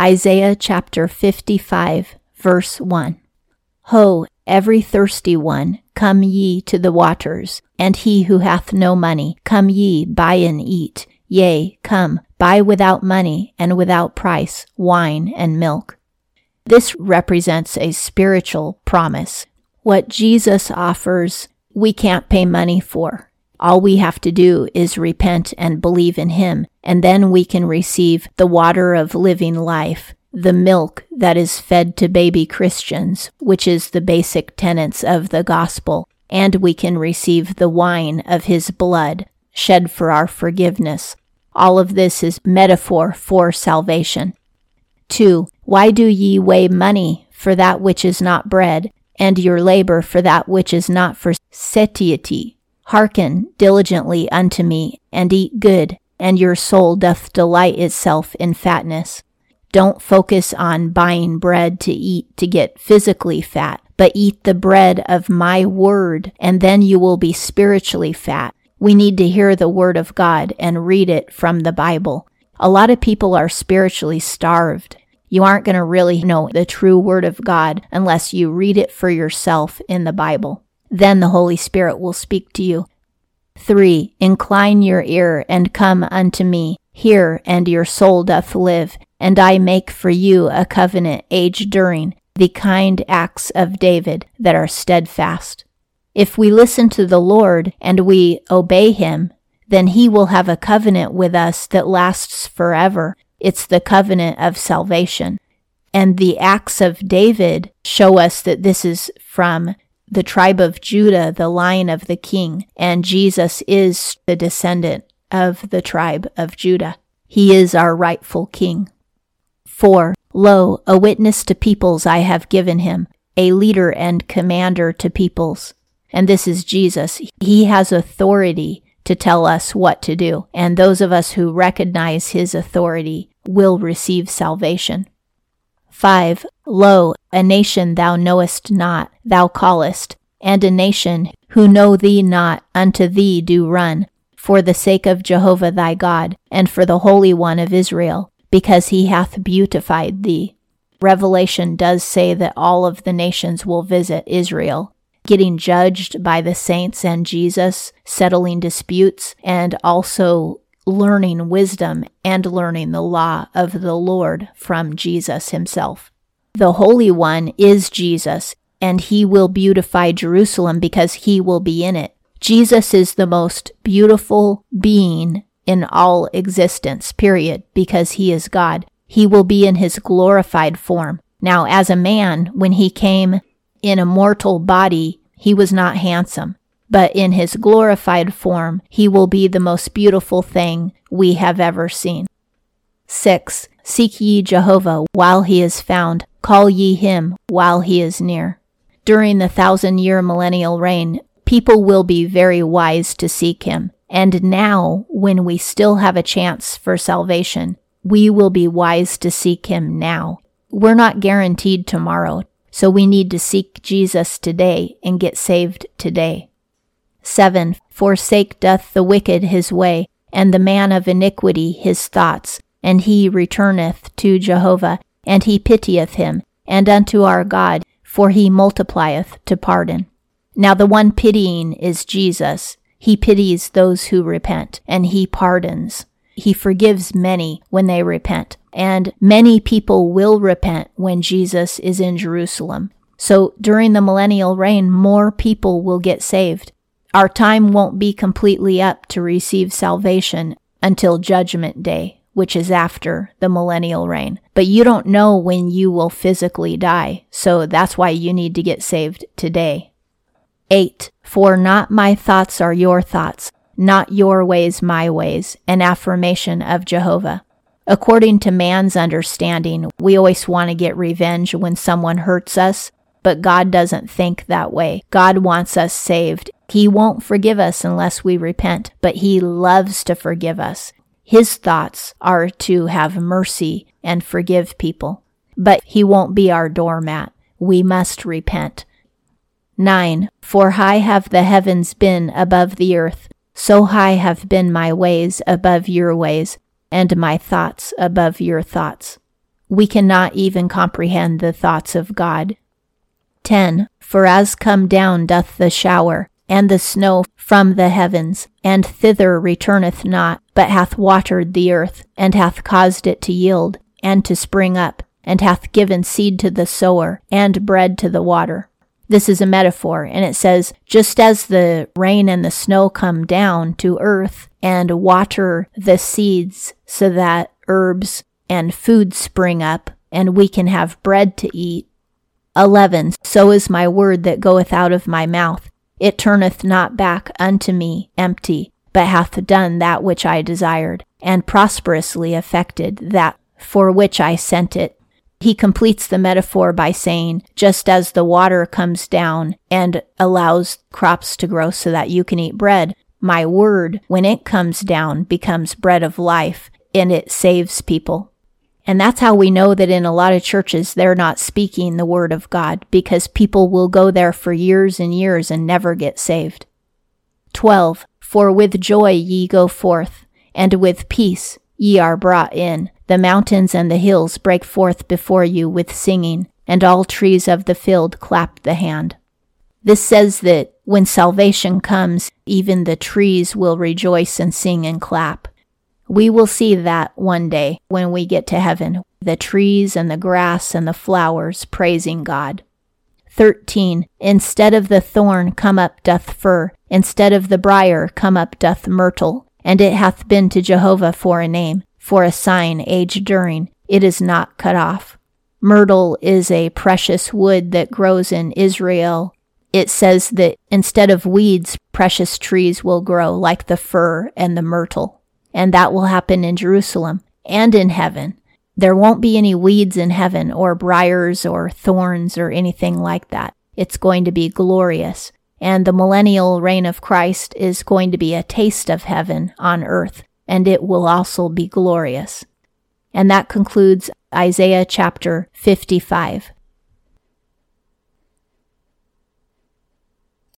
Isaiah chapter 55, verse 1. Ho, every thirsty one, come ye to the waters, and he who hath no money, come ye, buy and eat. Yea, come, buy without money and without price wine and milk. This represents a spiritual promise. What Jesus offers, we can't pay money for. All we have to do is repent and believe in Him, and then we can receive the water of living life, the milk that is fed to baby Christians, which is the basic tenets of the gospel, and we can receive the wine of His blood, shed for our forgiveness. All of this is metaphor for salvation. 2. Why do ye weigh money for that which is not bread, and your labor for that which is not for satiety? Hearken diligently unto me, and eat good, and your soul doth delight itself in fatness. Don't focus on buying bread to eat to get physically fat, but eat the bread of my word, and then you will be spiritually fat. We need to hear the word of God and read it from the Bible. A lot of people are spiritually starved. You aren't going to really know the true word of God unless you read it for yourself in the Bible. Then the Holy Spirit will speak to you. 3. Incline your ear and come unto me. Hear, and your soul doth live, and I make for you a covenant age during, the kind acts of David that are steadfast. If we listen to the Lord and we obey him, then he will have a covenant with us that lasts forever. It's the covenant of salvation. And the acts of David show us that this is from the tribe of Judah, the line of the king, and Jesus is the descendant of the tribe of Judah. He is our rightful king. 4. Lo, a witness to peoples I have given him, a leader and commander to peoples. And this is Jesus. He has authority to tell us what to do, and those of us who recognize his authority will receive salvation. 5. Lo, a nation thou knowest not, thou callest, and a nation who know thee not unto thee do run, for the sake of Jehovah thy God, and for the Holy One of Israel, because he hath beautified thee. Revelation does say that all of the nations will visit Israel, getting judged by the saints and Jesus, settling disputes, and also learning wisdom and learning the law of the Lord from Jesus himself. The Holy One is Jesus, and he will beautify Jerusalem because he will be in it. Jesus is the most beautiful being in all existence, period, because he is God. He will be in his glorified form. Now, as a man, when he came in a mortal body, he was not handsome but in his glorified form, he will be the most beautiful thing we have ever seen. 6. Seek ye Jehovah while he is found, call ye him while he is near. During the thousand year millennial reign, people will be very wise to seek him. And now, when we still have a chance for salvation, we will be wise to seek him now. We're not guaranteed tomorrow, so we need to seek Jesus today and get saved today. 7. Forsake doth the wicked his way, and the man of iniquity his thoughts, and he returneth to Jehovah, and he pitieth him, and unto our God, for he multiplieth to pardon. Now the one pitying is Jesus. He pities those who repent, and he pardons. He forgives many when they repent, and many people will repent when Jesus is in Jerusalem. So during the millennial reign, more people will get saved. Our time won't be completely up to receive salvation until Judgment Day, which is after the millennial reign. But you don't know when you will physically die, so that's why you need to get saved today. 8. For not my thoughts are your thoughts, not your ways my ways, an affirmation of Jehovah. According to man's understanding, we always want to get revenge when someone hurts us, but God doesn't think that way. God wants us saved. He won't forgive us unless we repent, but He loves to forgive us. His thoughts are to have mercy and forgive people, but He won't be our doormat. We must repent. 9. For high have the heavens been above the earth, so high have been my ways above your ways, and my thoughts above your thoughts. we cannot even comprehend the thoughts of God. 10. For as come down doth the shower, and the snow from the heavens, and thither returneth not, but hath watered the earth, and hath caused it to yield, and to spring up, and hath given seed to the sower, and bread to the water. This is a metaphor, and it says, just as the rain and the snow come down to earth and water the seeds so that herbs and food spring up, and we can have bread to eat. 11. So is my word that goeth out of my mouth. It turneth not back unto me empty, but hath done that which I desired, and prosperously effected that for which I sent it. He completes the metaphor by saying, just as the water comes down and allows crops to grow so that you can eat bread, my word, when it comes down, becomes bread of life and it saves people. And that's how we know that in a lot of churches, they're not speaking the word of God because people will go there for years and years and never get saved. 12. For with joy ye go forth, and with peace ye are brought in. The mountains and the hills break forth before you with singing, and all trees of the field clap the hand. This says that when salvation comes, even the trees will rejoice and sing and clap. We will see that one day when we get to heaven the trees and the grass and the flowers praising God. 13. Instead of the thorn come up doth fir, instead of the brier come up doth myrtle, and it hath been to Jehovah for a name, for a sign age during, it is not cut off. Myrtle is a precious wood that grows in Israel. It says that instead of weeds, precious trees will grow like the fir and the myrtle and that will happen in Jerusalem and in heaven. There won't be any weeds in heaven or briars or thorns or anything like that. It's going to be glorious. And the millennial reign of Christ is going to be a taste of heaven on earth, and it will also be glorious. And that concludes Isaiah chapter 55.